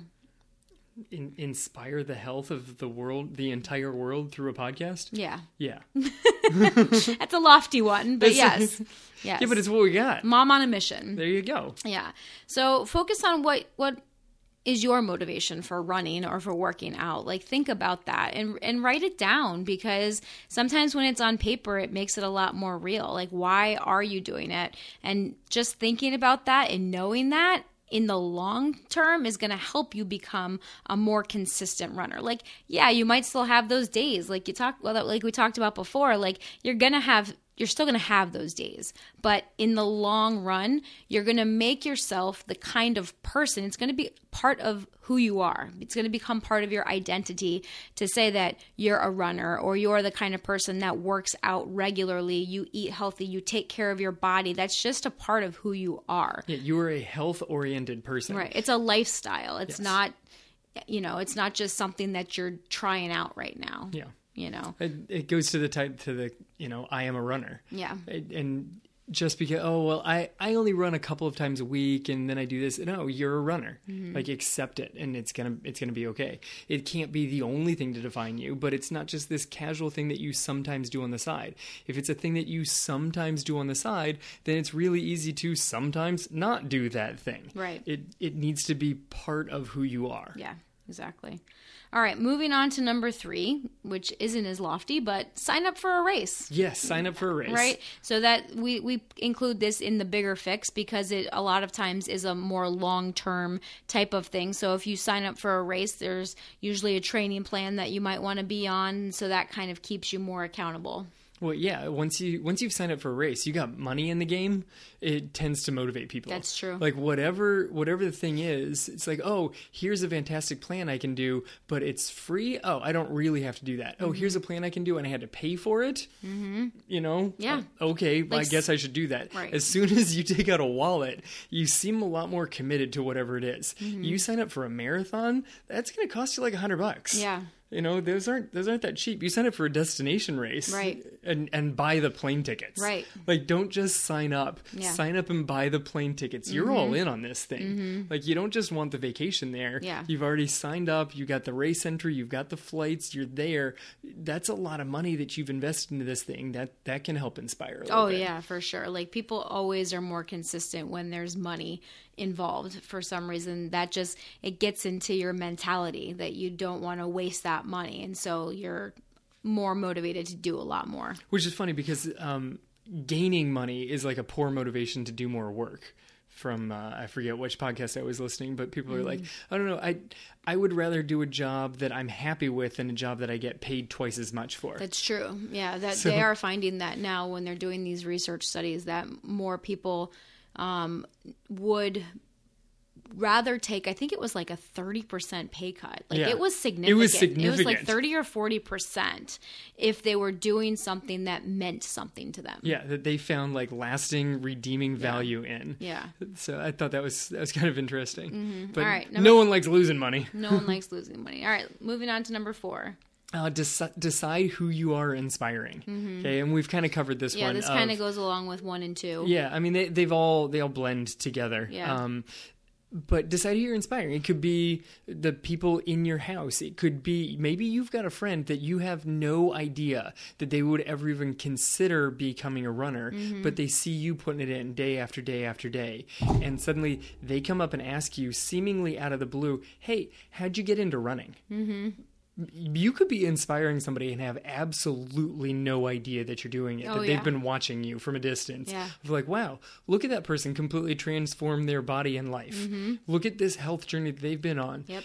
In, inspire the health of the world, the entire world through a podcast? Yeah. Yeah. [LAUGHS] That's a lofty one, but yes. [LAUGHS] yes. Yeah, but it's what we got. Mom on a mission. There you go. Yeah. So focus on what what is your motivation for running or for working out like think about that and and write it down because sometimes when it's on paper it makes it a lot more real like why are you doing it and just thinking about that and knowing that in the long term is going to help you become a more consistent runner. Like, yeah, you might still have those days, like you talk, well, like we talked about before. Like, you're going to have you're still going to have those days. But in the long run, you're going to make yourself the kind of person, it's going to be part of who you are. It's going to become part of your identity to say that you're a runner or you're the kind of person that works out regularly, you eat healthy, you take care of your body. That's just a part of who you are. Yeah, you are a health oriented person. Right. It's a lifestyle. It's yes. not, you know, it's not just something that you're trying out right now. Yeah you know it, it goes to the type to the you know i am a runner. Yeah. And just because oh well i i only run a couple of times a week and then i do this. No you're a runner. Mm-hmm. like accept it and it's gonna it's gonna be okay. It can't be the only thing to define you but it's not just this casual thing that you sometimes do on the side. If it's a thing that you sometimes do on the side then it's really easy to sometimes not do that thing. Right. It it needs to be part of who you are. Yeah exactly all right, moving on to number three, which isn't as lofty, but sign up for a race. Yes, sign up for a race. Right. So that we we include this in the bigger fix because it a lot of times is a more long term type of thing. So if you sign up for a race, there's usually a training plan that you might want to be on, so that kind of keeps you more accountable. Well, yeah. Once you once you've signed up for a race, you got money in the game. It tends to motivate people. That's true. Like whatever whatever the thing is, it's like, oh, here's a fantastic plan I can do, but it's free. Oh, I don't really have to do that. Oh, mm-hmm. here's a plan I can do, and I had to pay for it. Mm-hmm. You know? Yeah. Uh, okay, like, I guess I should do that. Right. As soon as you take out a wallet, you seem a lot more committed to whatever it is. Mm-hmm. You sign up for a marathon, that's going to cost you like a hundred bucks. Yeah. You know, those aren't those aren't that cheap. You sign up for a destination race, right? And and buy the plane tickets, right? Like, don't just sign up. Yeah. Sign up and buy the plane tickets. You're mm-hmm. all in on this thing. Mm-hmm. Like, you don't just want the vacation there. Yeah. You've already signed up. You got the race entry. You've got the flights. You're there. That's a lot of money that you've invested into this thing. That that can help inspire. oh bit. Oh yeah, for sure. Like people always are more consistent when there's money involved for some reason that just it gets into your mentality that you don't want to waste that money and so you're more motivated to do a lot more which is funny because um, gaining money is like a poor motivation to do more work from uh, I forget which podcast I was listening, but people mm. are like, mm. I don't know, I I would rather do a job that I'm happy with than a job that I get paid twice as much for. That's true. Yeah, that so, they are finding that now when they're doing these research studies that more people um, would rather take I think it was like a 30% pay cut. Like yeah. it was significant. It was significant. It was like 30 or 40% if they were doing something that meant something to them. Yeah, that they found like lasting redeeming value yeah. in. Yeah. So I thought that was that was kind of interesting. Mm-hmm. But All right, no one likes losing money. [LAUGHS] no one likes losing money. All right, moving on to number 4. uh, deci- decide who you are inspiring. Okay, and we've kind of covered this Mm-hmm. Yeah, this kind of goes along with one and two. Yeah, I mean they they've all they all blend together. Yeah. Um, but decide who you're inspiring. It could be the people in your house. It could be maybe you've got a friend that you have no idea that they would ever even consider becoming a runner, Mm-hmm. but they see you putting it in day after day after day. And suddenly they come up and ask you, seemingly out of the blue, hey, how'd you get into running? You could be inspiring somebody and have absolutely no idea that you're doing it. Oh, that they've yeah. been watching you from a distance. Yeah. Of like, wow, look at that person completely transform their body and life. Look at this health journey that they've been on. Mm-hmm. Yep.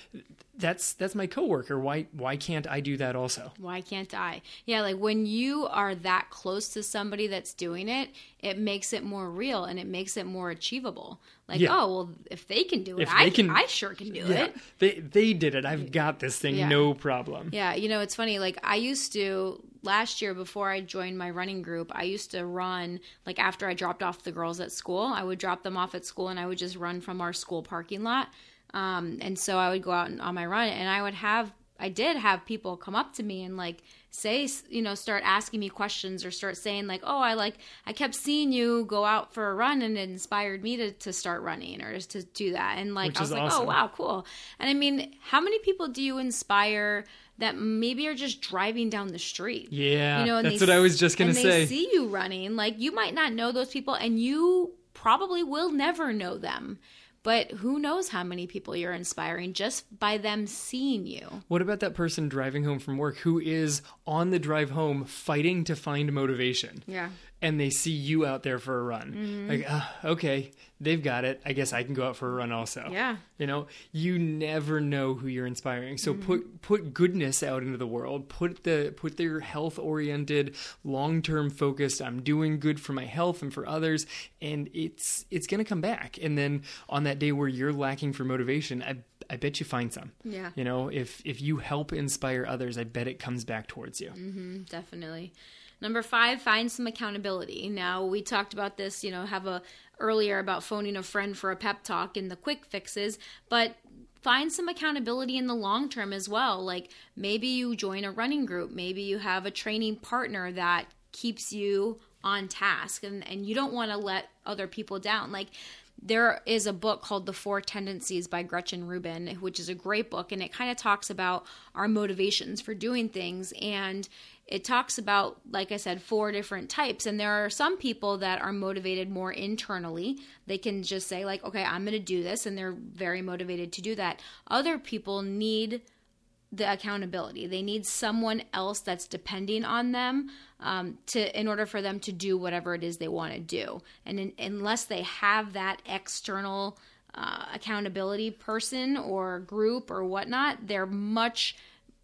That's that's my coworker. Why why can't I do that also? Why can't I? Yeah, like when you are that close to somebody that's doing it, it makes it more real and it makes it more achievable. Like, Yeah. oh well, if they can do it, If I can, I sure can do Yeah. it. They they did it. I've got this thing, Yeah. no problem. Yeah, you know, it's funny. Like I used to last year before I joined my running group, I used to run like after I dropped off the girls at school. I would drop them off at school and I would just run from our school parking lot. Um, and so I would go out on my run and I would have I did have people come up to me and like say you know start asking me questions or start saying like oh I like I kept seeing you go out for a run and it inspired me to, to start running or just to do that. And like Which I was like oh wow cool. And I mean how many people do you inspire that maybe are just driving down the street? Yeah, you know and that's they what I was just gonna and say. they see you running. Like you might not know those people and you probably will never know them but who knows how many people you're inspiring just by them seeing you What about that person driving home from work who is on the drive home fighting to find motivation? yeah and they see you out there for a run. Mm-hmm. Like, ah, okay, they've got it. I guess I can go out for a run also. Yeah. You know, you never know who you're inspiring. So Mm-hmm. put put goodness out into the world. Put the put their health oriented, long term focused. I'm doing good for my health and for others, and it's it's gonna come back. And then on that day where you're lacking for motivation, I I bet you find some. Yeah. You know, if if you help inspire others, I bet it comes back towards you. definitely. Number five, find some accountability. Now we talked about this, you know, have a earlier about phoning a friend for a pep talk and the quick fixes, but find some accountability in the long term as well. Like maybe you join a running group, maybe you have a training partner that keeps you on task and, and you don't want to let other people down. Like there is a book called The Four Tendencies by Gretchen Rubin, which is a great book, and it kind of talks about our motivations for doing things. And it talks about, like I said, four different types. And there are some people that are motivated more internally. They can just say, like, okay, I'm going to do this, and they're very motivated to do that. Other people need the accountability. They need someone else that's depending on them um, to in order for them to do whatever it is they want to do. And in, unless they have that external uh, accountability person or group or whatnot, they're much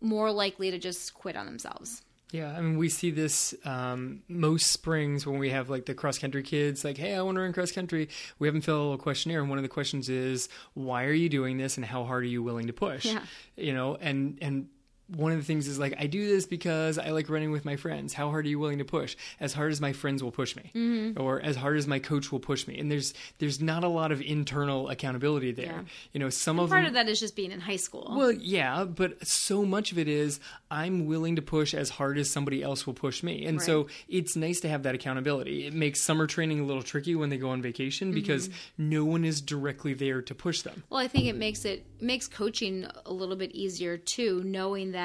more likely to just quit on themselves. Yeah, I mean, we see this um, most springs when we have like the cross country kids, like, hey, I want to run cross country. We have them fill out a little questionnaire, and one of the questions is, why are you doing this, and how hard are you willing to push? Yeah. You know, and and one of the things is like, I do this because I like running with my friends. How hard are you willing to push? As hard as my friends will push me, Mm-hmm. or as hard as my coach will push me. And there's there's not a lot of internal accountability there. Yeah. You know, some of Part them. of that is just being in high school. Well, yeah, but so much of it is I'm willing to push as hard as somebody else will push me. And so it's nice to have that accountability. It makes summer training a little tricky when they go on vacation because Mm-hmm. no one is directly there to push them. Well, I think it makes it makes coaching a little bit easier too, knowing that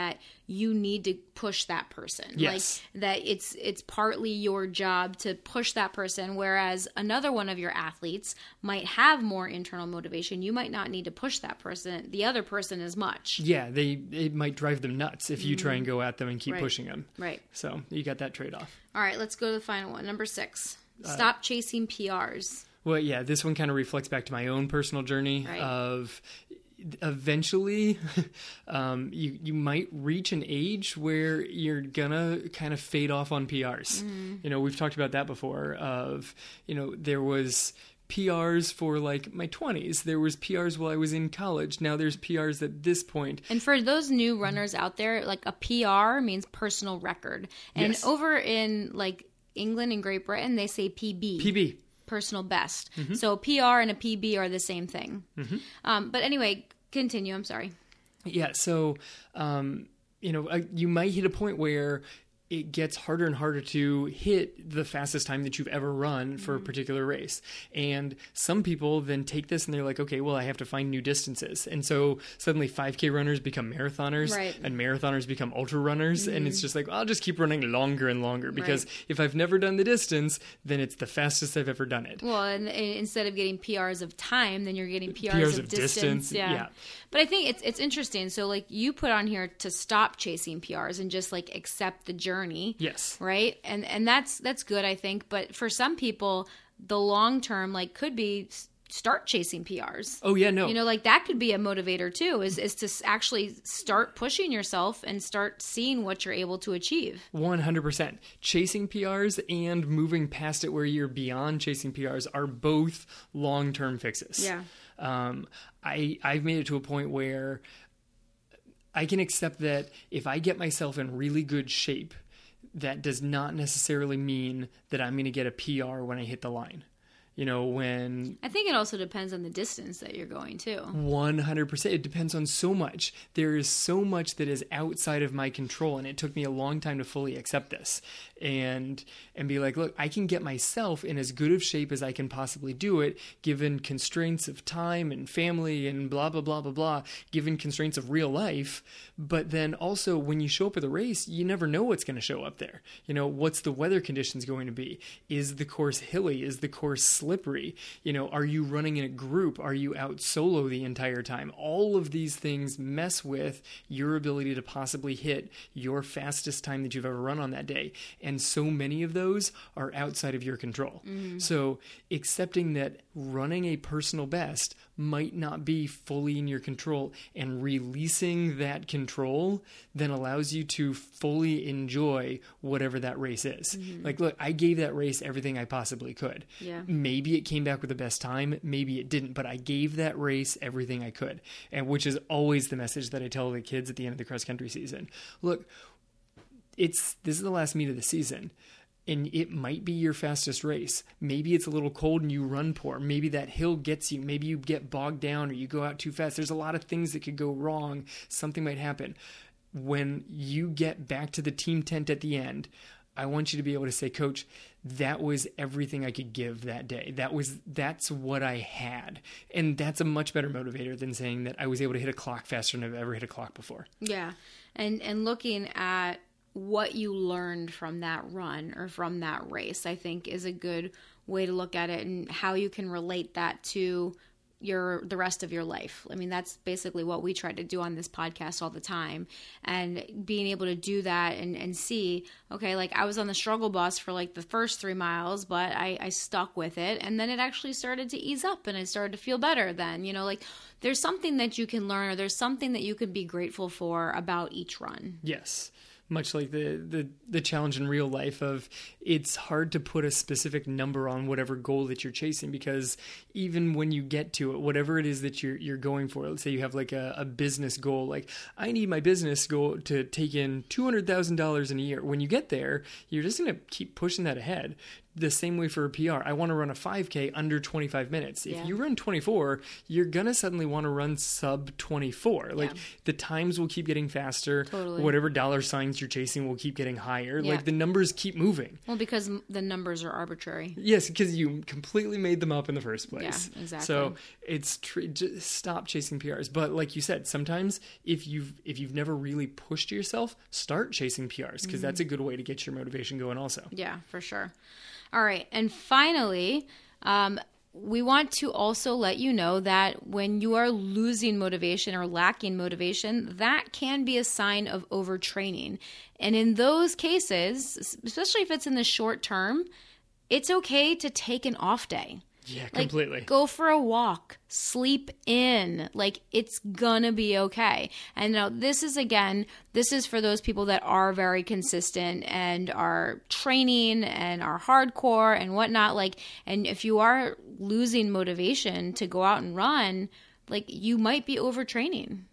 you need to push that person. Yes. Like that it's it's partly your job to push that person whereas another one of your athletes might have more internal motivation. You might not need to push that person, the other person as much. Yeah, they it might drive them nuts if you try and go at them and keep Right. pushing them. Right. So you got that trade off. All right, let's go to the final one. Number 6. Uh, Stop chasing PRs. Well, yeah, this one kind of reflects back to my own personal journey Right. of eventually [LAUGHS] um, you you might reach an age where you're gonna kind of fade off on PRs. You know, we've talked about that before. Of you know, there was PRs for like my 20s. There was PRs while I was in college. Now there's PRs at this point. And for those new runners out there, like a PR means personal record. And Yes. over in like England and Great Britain, they say PB. PB. Personal best. Mm-hmm. So PR and a PB are the same thing. Um, but anyway, continue. I'm sorry. Yeah, so um, you know, uh, you might hit a point where it gets harder and harder to hit the fastest time that you've ever run for a mm-hmm. particular race. And some people then take this and they're like, okay, well, I have to find new distances. And so suddenly 5K runners become marathoners Right. and marathoners become ultra runners. And it's mm-hmm. just like, I'll just keep running longer and longer because Right. if I've never done the distance, then it's the fastest I've ever done it. Well, and, and instead of getting PRs of time, then you're getting PRs, PRs of, of distance. distance, Yeah. yeah. But I think it's it's interesting. So like you put on here to stop chasing PRs and just like accept the journey. Yes. Right? And and that's that's good I think, but for some people the long term like could be start chasing PRs. Oh, yeah, no. You know, like that could be a motivator too. Is is to actually start pushing yourself and start seeing what you're able to achieve. 100%. Chasing PRs and moving past it where you're beyond chasing PRs are both long term fixes. Yeah. Um, I, I've made it to a point where I can accept that if I get myself in really good shape, that does not necessarily mean that I'm going to get a PR when I hit the line. You know, when I think it also depends on the distance that you're going to 100%. It depends on so much. There is so much that is outside of my control and it took me a long time to fully accept this and and be like, look, I can get myself in as good of shape as I can possibly do it given constraints of time and family and blah blah blah blah blah, given constraints of real life, but then also when you show up at the race, you never know what's going to show up there. You know, what's the weather conditions going to be? Is the course hilly? Is the course slippery? You know, are you running in a group? Are you out solo the entire time? All of these things mess with your ability to possibly hit your fastest time that you've ever run on that day. And so many of those are outside of your control. Mm-hmm. So accepting that running a personal best might not be fully in your control and releasing that control then allows you to fully enjoy whatever that race is. Mm-hmm. Like, look, I gave that race everything I possibly could. Yeah. Maybe it came back with the best time, maybe it didn't, but I gave that race everything I could. And which is always the message that I tell the kids at the end of the cross country season. Look, it's this is the last meet of the season and it might be your fastest race. Maybe it's a little cold and you run poor. Maybe that hill gets you. Maybe you get bogged down or you go out too fast. There's a lot of things that could go wrong. Something might happen. When you get back to the team tent at the end, I want you to be able to say, Coach, that was everything I could give that day. That was that's what I had. And that's a much better motivator than saying that I was able to hit a clock faster than I've ever hit a clock before. Yeah. And and looking at what you learned from that run or from that race, I think is a good way to look at it and how you can relate that to your the rest of your life. I mean, that's basically what we try to do on this podcast all the time. And being able to do that and, and see, okay, like I was on the struggle bus for like the first three miles, but I, I stuck with it. And then it actually started to ease up and I started to feel better then. You know, like there's something that you can learn or there's something that you can be grateful for about each run. Yes. Much like the, the, the challenge in real life of it's hard to put a specific number on whatever goal that you're chasing because even when you get to it, whatever it is that you're you're going for, let's say you have like a, a business goal, like I need my business goal to take in two hundred thousand dollars in a year. When you get there, you're just gonna keep pushing that ahead. The same way for a PR. I want to run a 5K under 25 minutes. If Yeah. you run 24, you're gonna suddenly want to run sub 24. Like Yeah. the times will keep getting faster. Totally. Whatever dollar signs you're chasing will keep getting higher. Yeah. Like the numbers keep moving. Well, because the numbers are arbitrary. Yes, because you completely made them up in the first place. Yeah, exactly. So it's tr- just stop chasing PRs. But like you said, sometimes if you've if you've never really pushed yourself, start chasing PRs because mm-hmm. that's a good way to get your motivation going. Also, Yeah, for sure. All right. And finally, um, we want to also let you know that when you are losing motivation or lacking motivation, that can be a sign of overtraining. And in those cases, especially if it's in the short term, it's okay to take an off day. Yeah, Like, completely. Go for a walk, sleep in. Like it's gonna be okay. And now this is again, this is for those people that are very consistent and are training and are hardcore and whatnot. Like, and if you are losing motivation to go out and run, like you might be overtraining.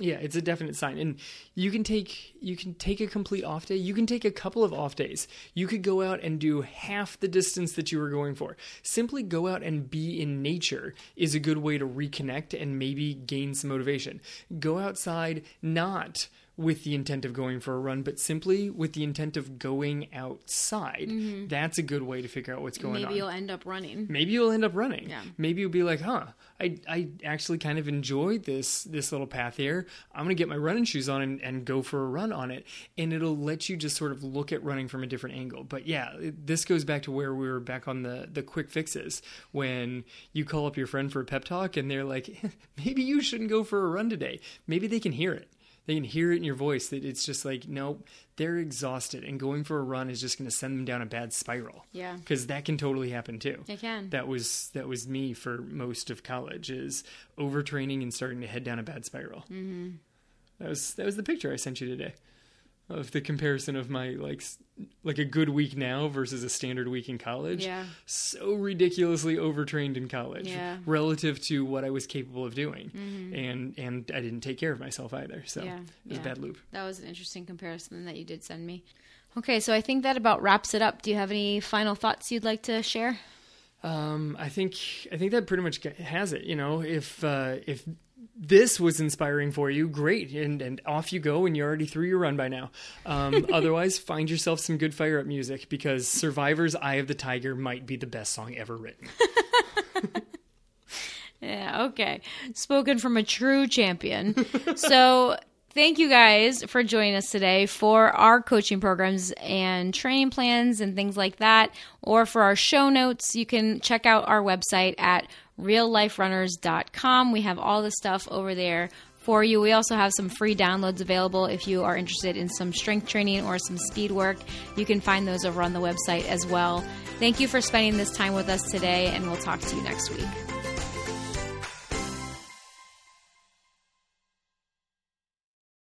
Yeah, it's a definite sign. And you can take you can take a complete off day. You can take a couple of off days. You could go out and do half the distance that you were going for. Simply go out and be in nature is a good way to reconnect and maybe gain some motivation. Go outside not with the intent of going for a run, but simply with the intent of going outside. That's a good way to figure out what's going Mm-hmm. Maybe you'll end up running. Maybe you'll end up running. Yeah. Maybe you'll be like, huh, I, I actually kind of enjoyed this this little path here. I'm gonna get my running shoes on and, and go for a run on it. And it'll let you just sort of look at running from a different angle. But yeah, it- this goes back to where we were back on the, the quick fixes when you call up your friend for a pep talk and they're like, [LAUGHS] maybe you shouldn't go for a run today. Maybe they can hear it. They can hear it in your voice that it's just like, nope, they're exhausted, and going for a run is just going to send them down a bad spiral. Yeah. because that can totally happen too. It can. That was that was me for most of college is overtraining and starting to head down a bad spiral. Mm-hmm. That was that was the picture I sent you today of the comparison of my like like a good week now versus a standard week in college. Yeah. So ridiculously overtrained in college Yeah. relative to what I was capable of doing. And and I didn't take care of myself either. So Mm-hmm. Yeah, it was yeah. a bad loop. That was an interesting comparison that you did send me. Okay, so I think that about wraps it up. Do you have any final thoughts you'd like to share? Um, I think I think that pretty much has it. You know, if uh, if this was inspiring for you, great, and and off you go, and you're already through your run by now. Um, [LAUGHS] otherwise, find yourself some good fire up music because Survivor's "Eye of the Tiger" might be the best song ever written. [LAUGHS] Yeah, okay. Spoken from a true champion. [LAUGHS] so, thank you guys for joining us today for our coaching programs and training plans and things like that. Or for our show notes, you can check out our website at realliferunners.com. We have all the stuff over there for you. We also have some free downloads available if you are interested in some strength training or some speed work. You can find those over on the website as well. Thank you for spending this time with us today, and we'll talk to you next week.